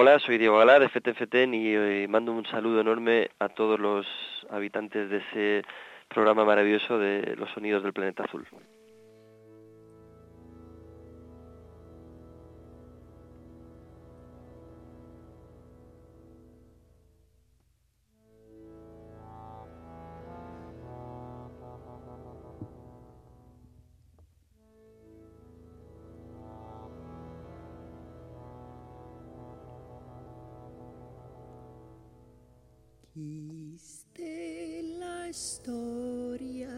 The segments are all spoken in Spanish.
Hola, soy Diego Galar de FTFTN y eh, mando un saludo enorme a todos los habitantes de ese programa maravilloso de los sonidos del planeta azul. Chiste la storia.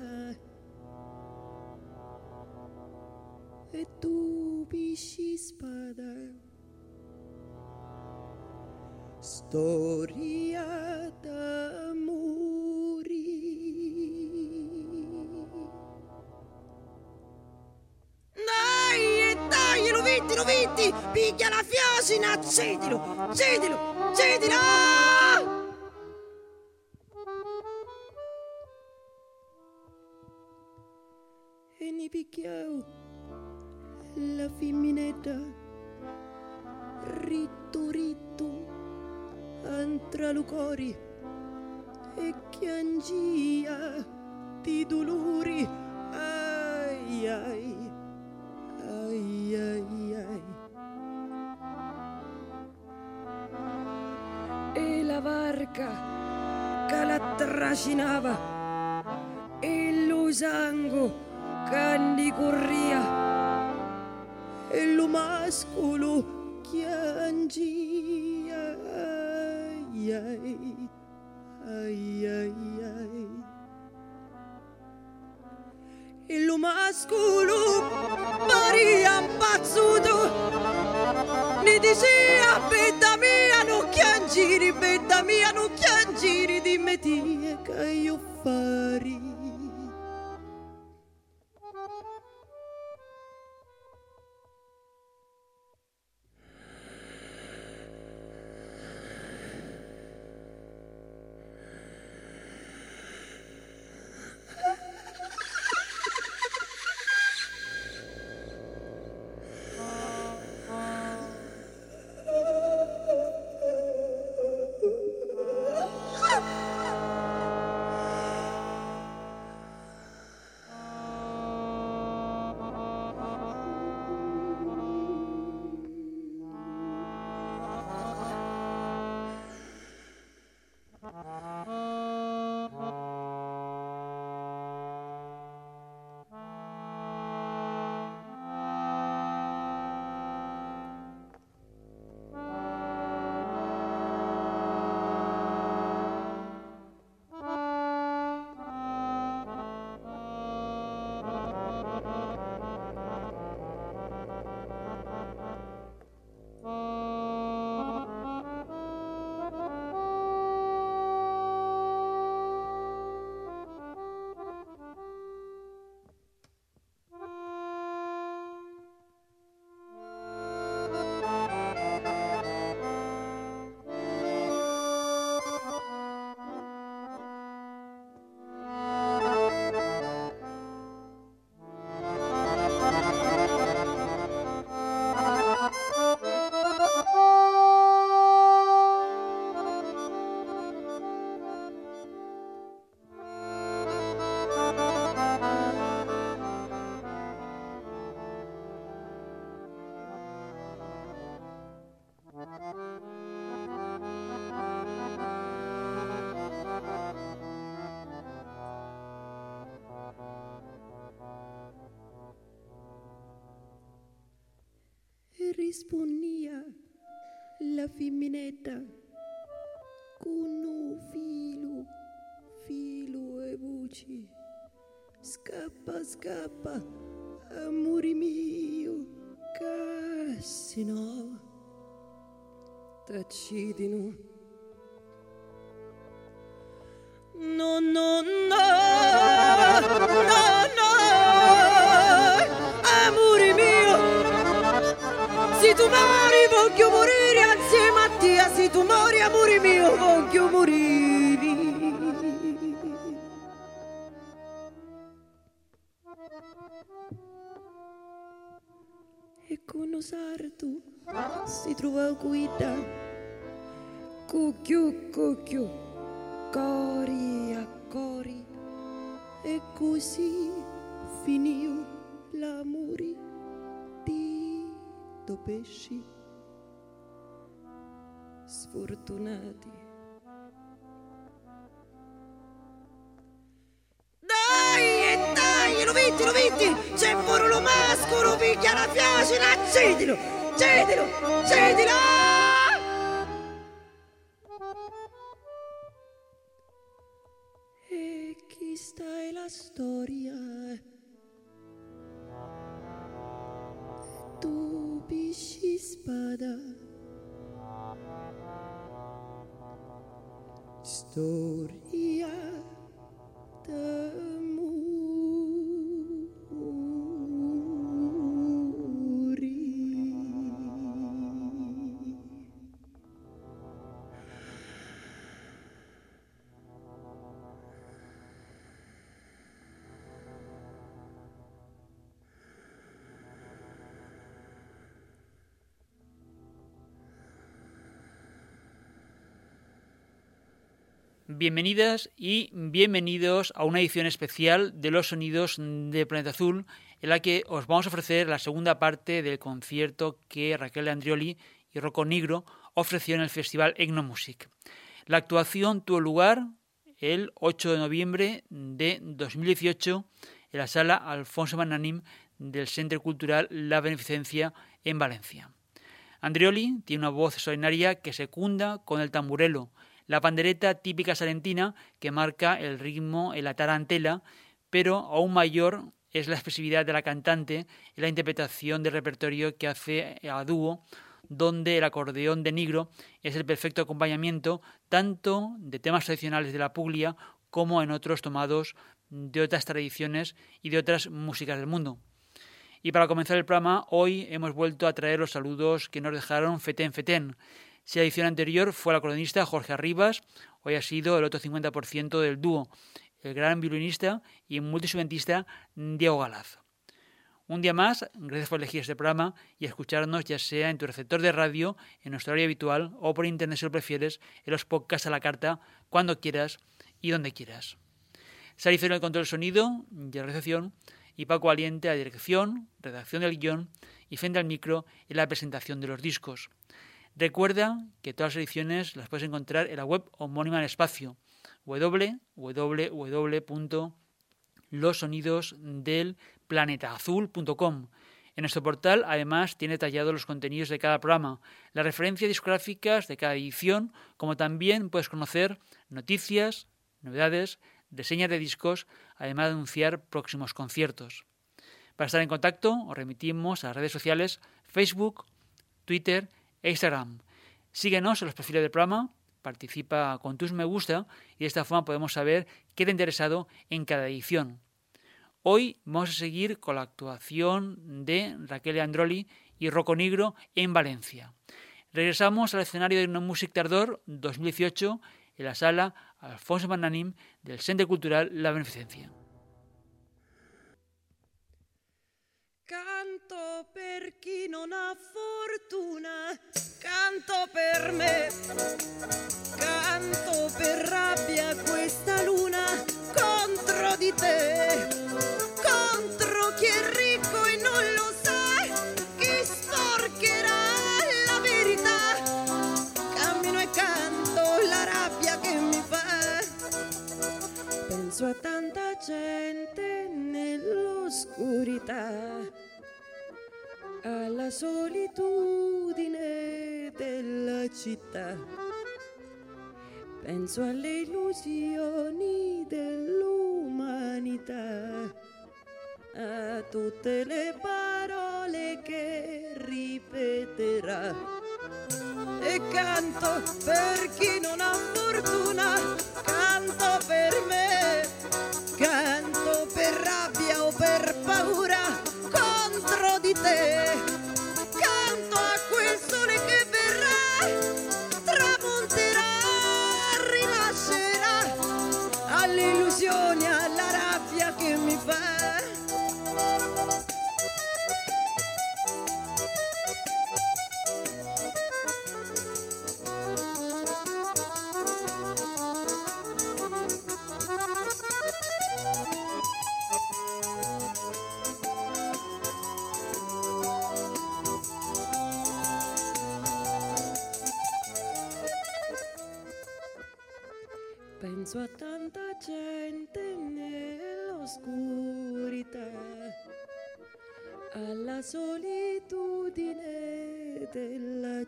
E tu bisci spada. Storia d'amori. Dai dai lo vitti lo vitti piglia la fiasina cedilo cedilo cedilo mia non piangere di che io farei. E rispondia la femminetta con filo, filo e voci. Scappa, scappa, amore mio, che se si trova guida, cucchiu, cucchiu cori a cori e così finì l'amore di due pesci sfortunati. Dai, dai, lo vedi, lo vedi, c'è pure lo mascolo, picchia la fiascina, Cedilo! Cedilo! E questa è la storia. Tu pisci spada. Storia. De... Bienvenidas y bienvenidos a una edición especial de los sonidos de Planeta Azul, en la que os vamos a ofrecer la segunda parte del concierto que Raquel Andrioli y Rocco Negro ofreció en el Festival Egnomusic. La actuación tuvo lugar el 8 de noviembre de 2018 en la sala Alfonso Mananim del Centro Cultural La Beneficencia en Valencia. Andrioli tiene una voz extraordinaria que secunda con el tamburelo, la pandereta típica salentina que marca el ritmo en la tarantela, pero aún mayor es la expresividad de la cantante en la interpretación del repertorio que hace a dúo, donde el acordeón de Nigro es el perfecto acompañamiento tanto de temas tradicionales de la Puglia como en otros tomados de otras tradiciones y de otras músicas del mundo. Y para comenzar el programa, hoy hemos vuelto a traer los saludos que nos dejaron Feten Feten, si la edición anterior fue el acordeonista Jorge Arribas, hoy ha sido el otro 50% del dúo, el gran violinista y multiinstrumentista Diego Galaz. Un día más, gracias por elegir este programa y escucharnos ya sea en tu receptor de radio, en nuestro horario habitual o por internet si lo prefieres, en los podcasts a la carta, cuando quieras y donde quieras. En el control del sonido y la recepción y Paco Aliente a dirección, redacción del guion y frente al micro en la presentación de los discos. Recuerda que todas las ediciones las puedes encontrar en la web homónima del espacio www.losonidosdelplanetaazul.com. En nuestro portal, además, tiene detallado los contenidos de cada programa, las referencias discográficas de cada edición, como también puedes conocer noticias, novedades, reseñas de discos, además de anunciar próximos conciertos. Para estar en contacto, os remitimos a las redes sociales Facebook, Twitter Instagram. Síguenos en los perfiles del programa, participa con tus me gusta y de esta forma podemos saber qué te ha interesado en cada edición. Hoy vamos a seguir con la actuación de Raquel Androli y Rocco Negro en Valencia. Regresamos al escenario de una Music Tardor 2018 en la sala Alfonso Mananim del Centro Cultural La Beneficencia. Canto per chi non ha fortuna, canto per me, canto per rabbia questa luna. Contro di te, contro chi è ricco e non lo sa, chi sporcherà la verità. Cammino e canto la rabbia che mi fa, penso a tanta gente all'oscurità, alla solitudine della città. Penso alle illusioni dell'umanità, a tutte le parole che ripeterà. E canto per chi non ha fortuna, canto per me.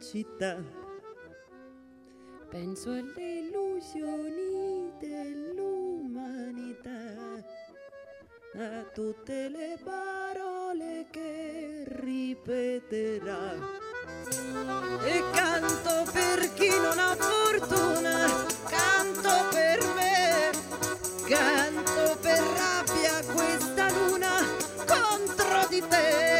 città. Penso alle illusioni dell'umanità, a tutte le parole che ripeterà. E canto per chi non ha fortuna, canto per me, canto per rabbia questa luna contro di te.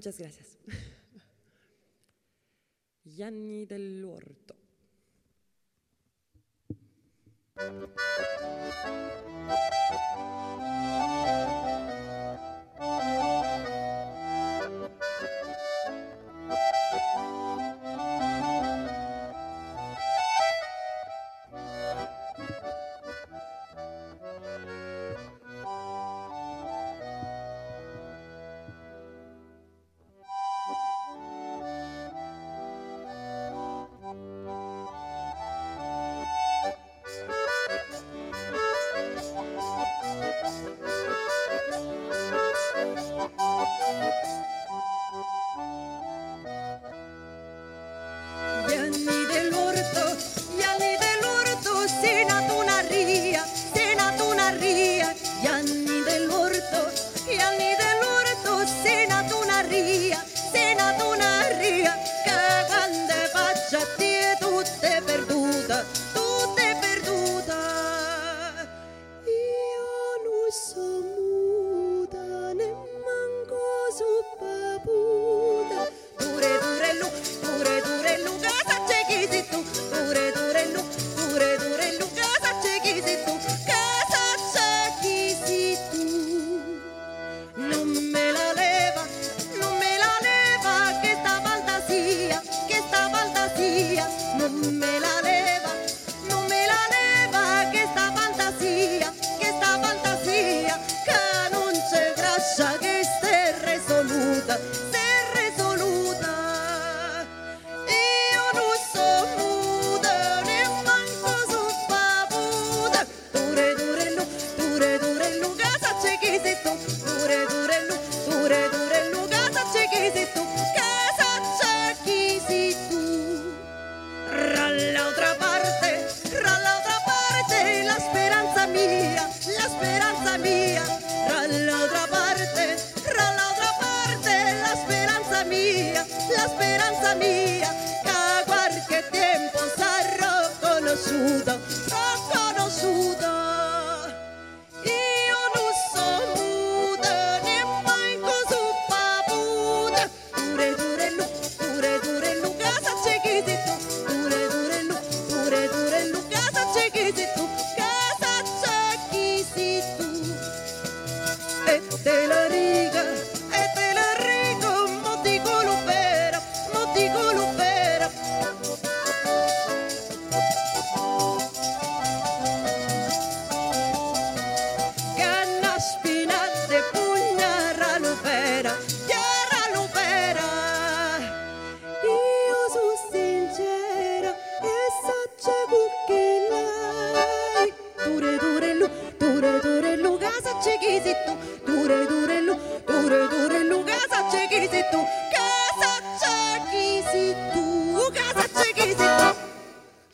Muchas gracias.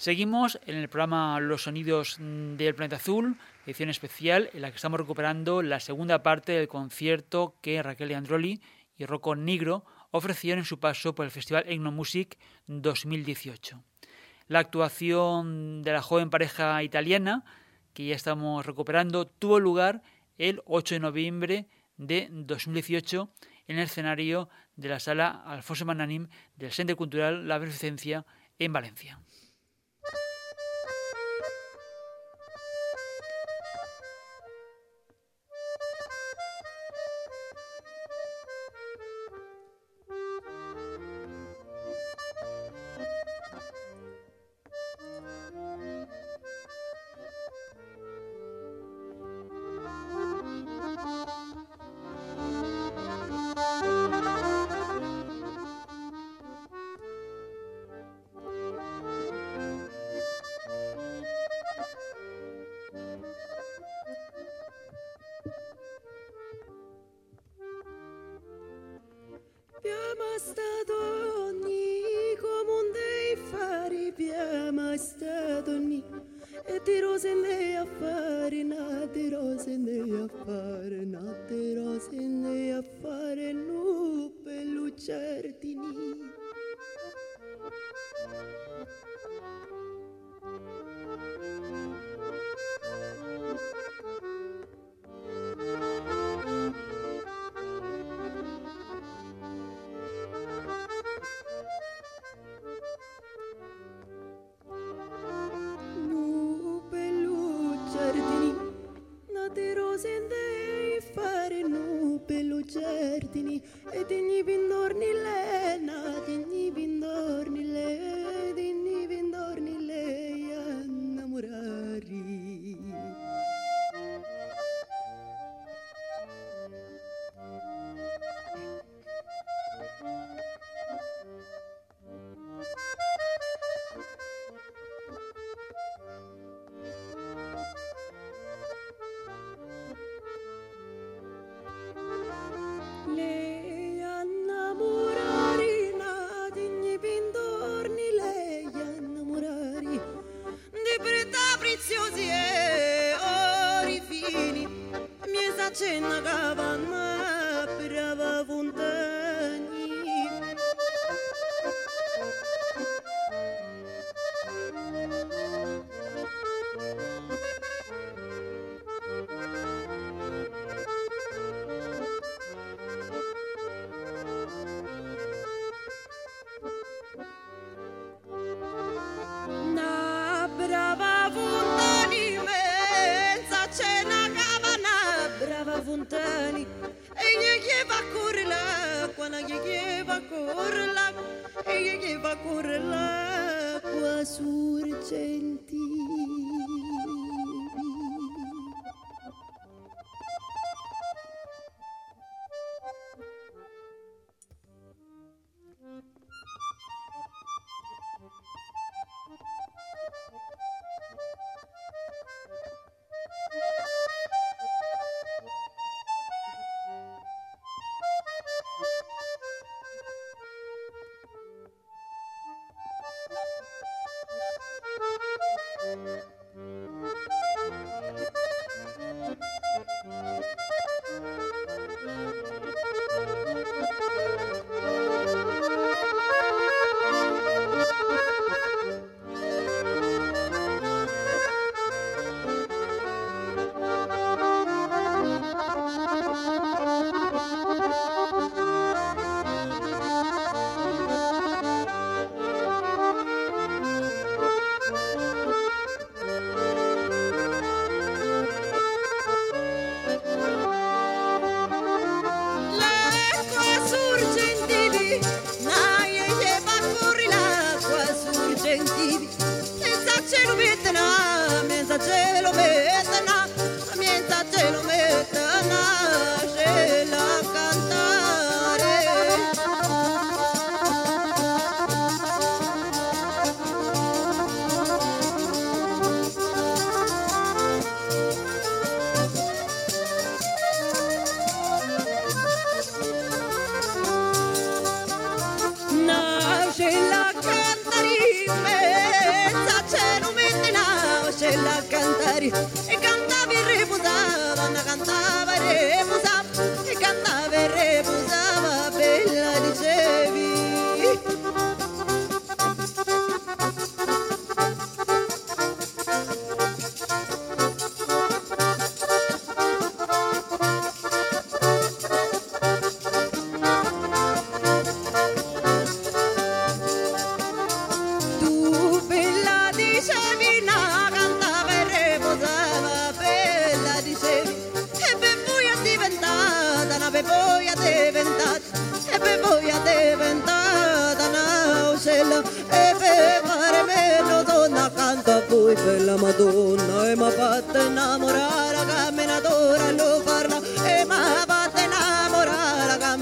Seguimos en el programa Los Sonidos del Planeta Azul, edición especial en la que estamos recuperando la segunda parte del concierto que Raquel Androli y Rocco Nigro ofrecieron en su paso por el Festival Etnomusic 2018. La actuación de la joven pareja italiana, que ya estamos recuperando, tuvo lugar el 8 de noviembre de 2018 en el escenario de la sala Alfonso Mananim del Centro Cultural La Beneficencia en Valencia.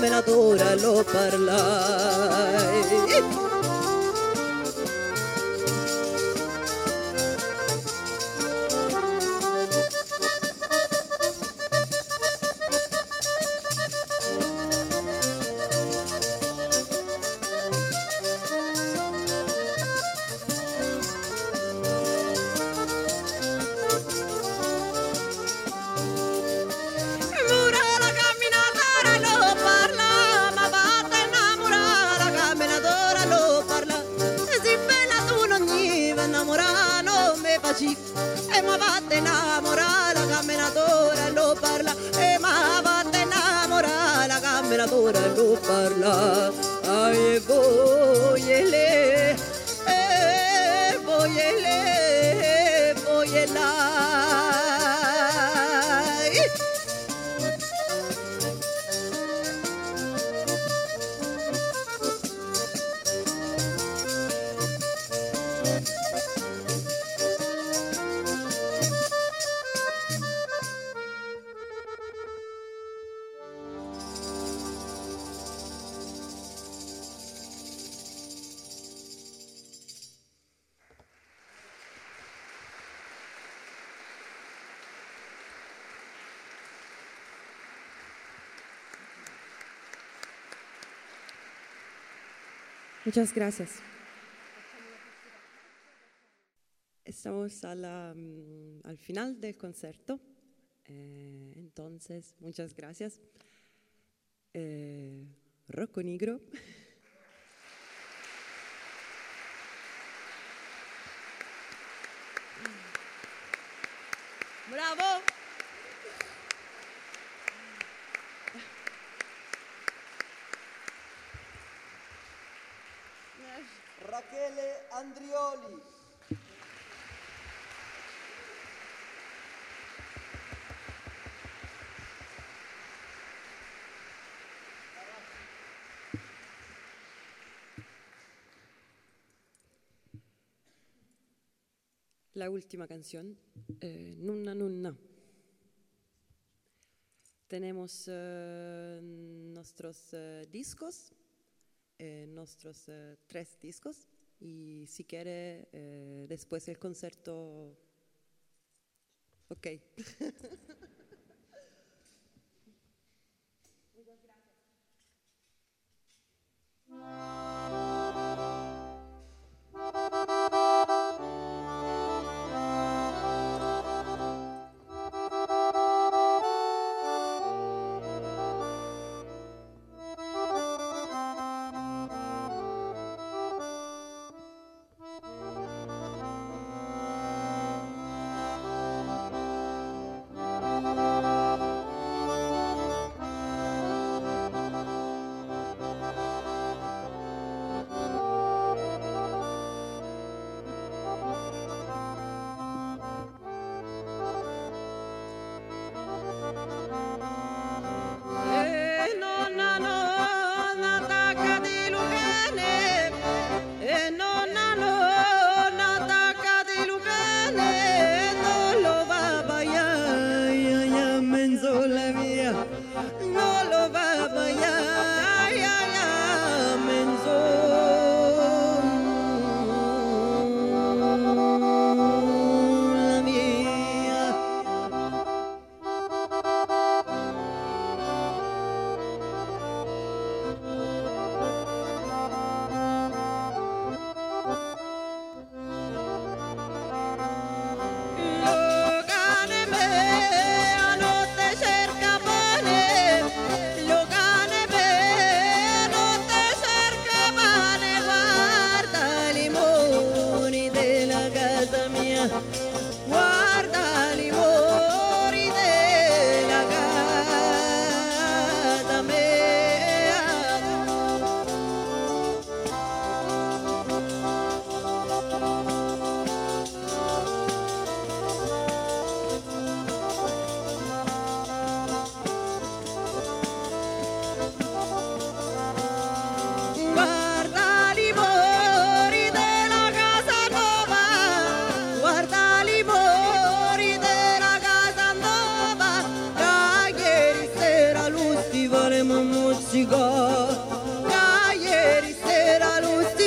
me natura lo parlai. Muchas gracias. Estamos a la, mm, al final del concierto, eh, entonces muchas gracias. Eh, Rocco Nigro. Bravo. la última canción, eh, Nunna Nunna. Tenemos eh, nuestros eh, discos, eh, nuestros tres discos, y si quiere, después del concierto... Ok. Muchas gracias.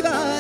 cautivar.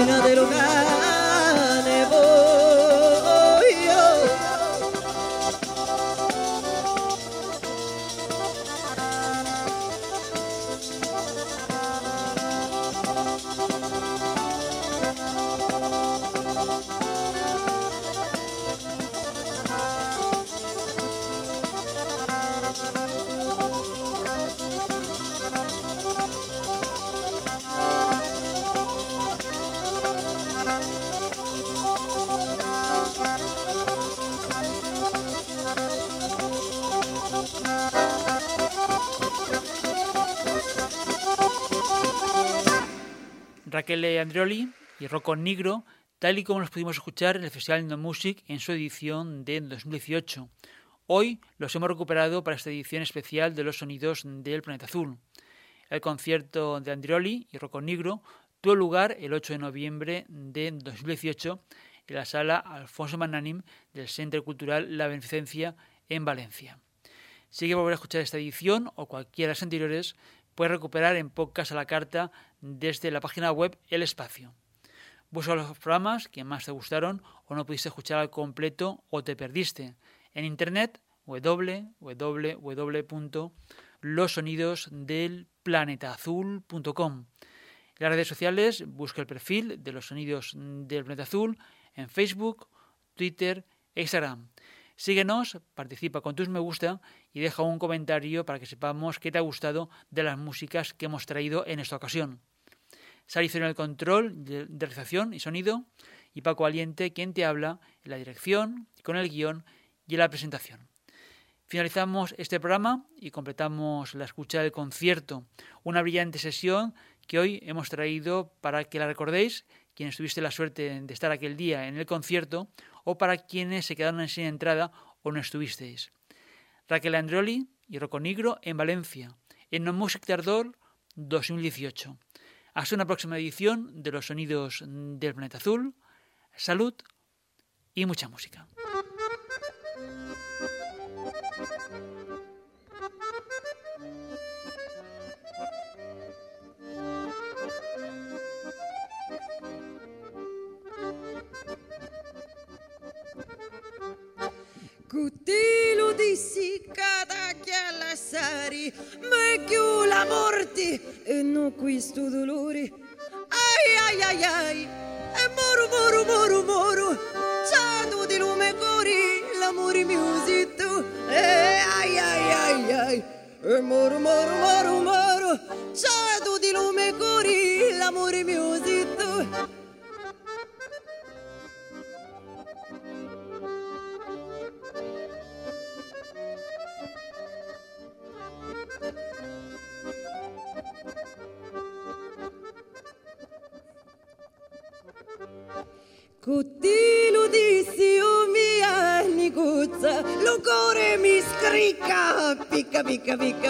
llena de lugar. Andrioli y Rocco Nigro, tal y como los pudimos escuchar en el Festival No Music en su edición de 2018. Hoy los hemos recuperado para esta edición especial de los sonidos del planeta azul. El concierto de Andrioli y Rocco Nigro tuvo lugar el 8 de noviembre de 2018 en la sala Alfonso Magnanim del Centro Cultural La Beneficencia en Valencia. Si quieres volver a escuchar esta edición o cualquiera de las anteriores, puedes recuperar en podcast a la carta desde la página web El Espacio. Busca los programas que más te gustaron o no pudiste escuchar al completo o te perdiste. En internet www.losonidosdelplanetaazul.com. En las redes sociales busca el perfil de los sonidos del planeta azul en Facebook, Twitter e Instagram. Síguenos, participa con tus me gusta y deja un comentario para que sepamos qué te ha gustado de las músicas que hemos traído en esta ocasión. Sari en el control de realización y sonido y Paco Aliente quien te habla en la dirección, con el guion y en la presentación. Finalizamos este programa y completamos la escucha del concierto, una brillante sesión que hoy hemos traído para que la recordéis, quienes tuviste la suerte de estar aquel día en el concierto, o para quienes se quedaron sin entrada o no estuvisteis. Raquel Andrioli y Rocco Negro en Valencia, en No Music Tardor 2018. Hasta una próxima edición de los sonidos del planeta azul. Salud y mucha música. Cutilu di siccata che alla sari, ma chiù la morte non questo dolore. Ai ai ai ai, e moro moro moro moro, ciao di lume cori, l'amore mio zitto. E ai ai ai ai, e moro moro moro moro, ciao di lume cori, l'amore mio zitto. Picca picca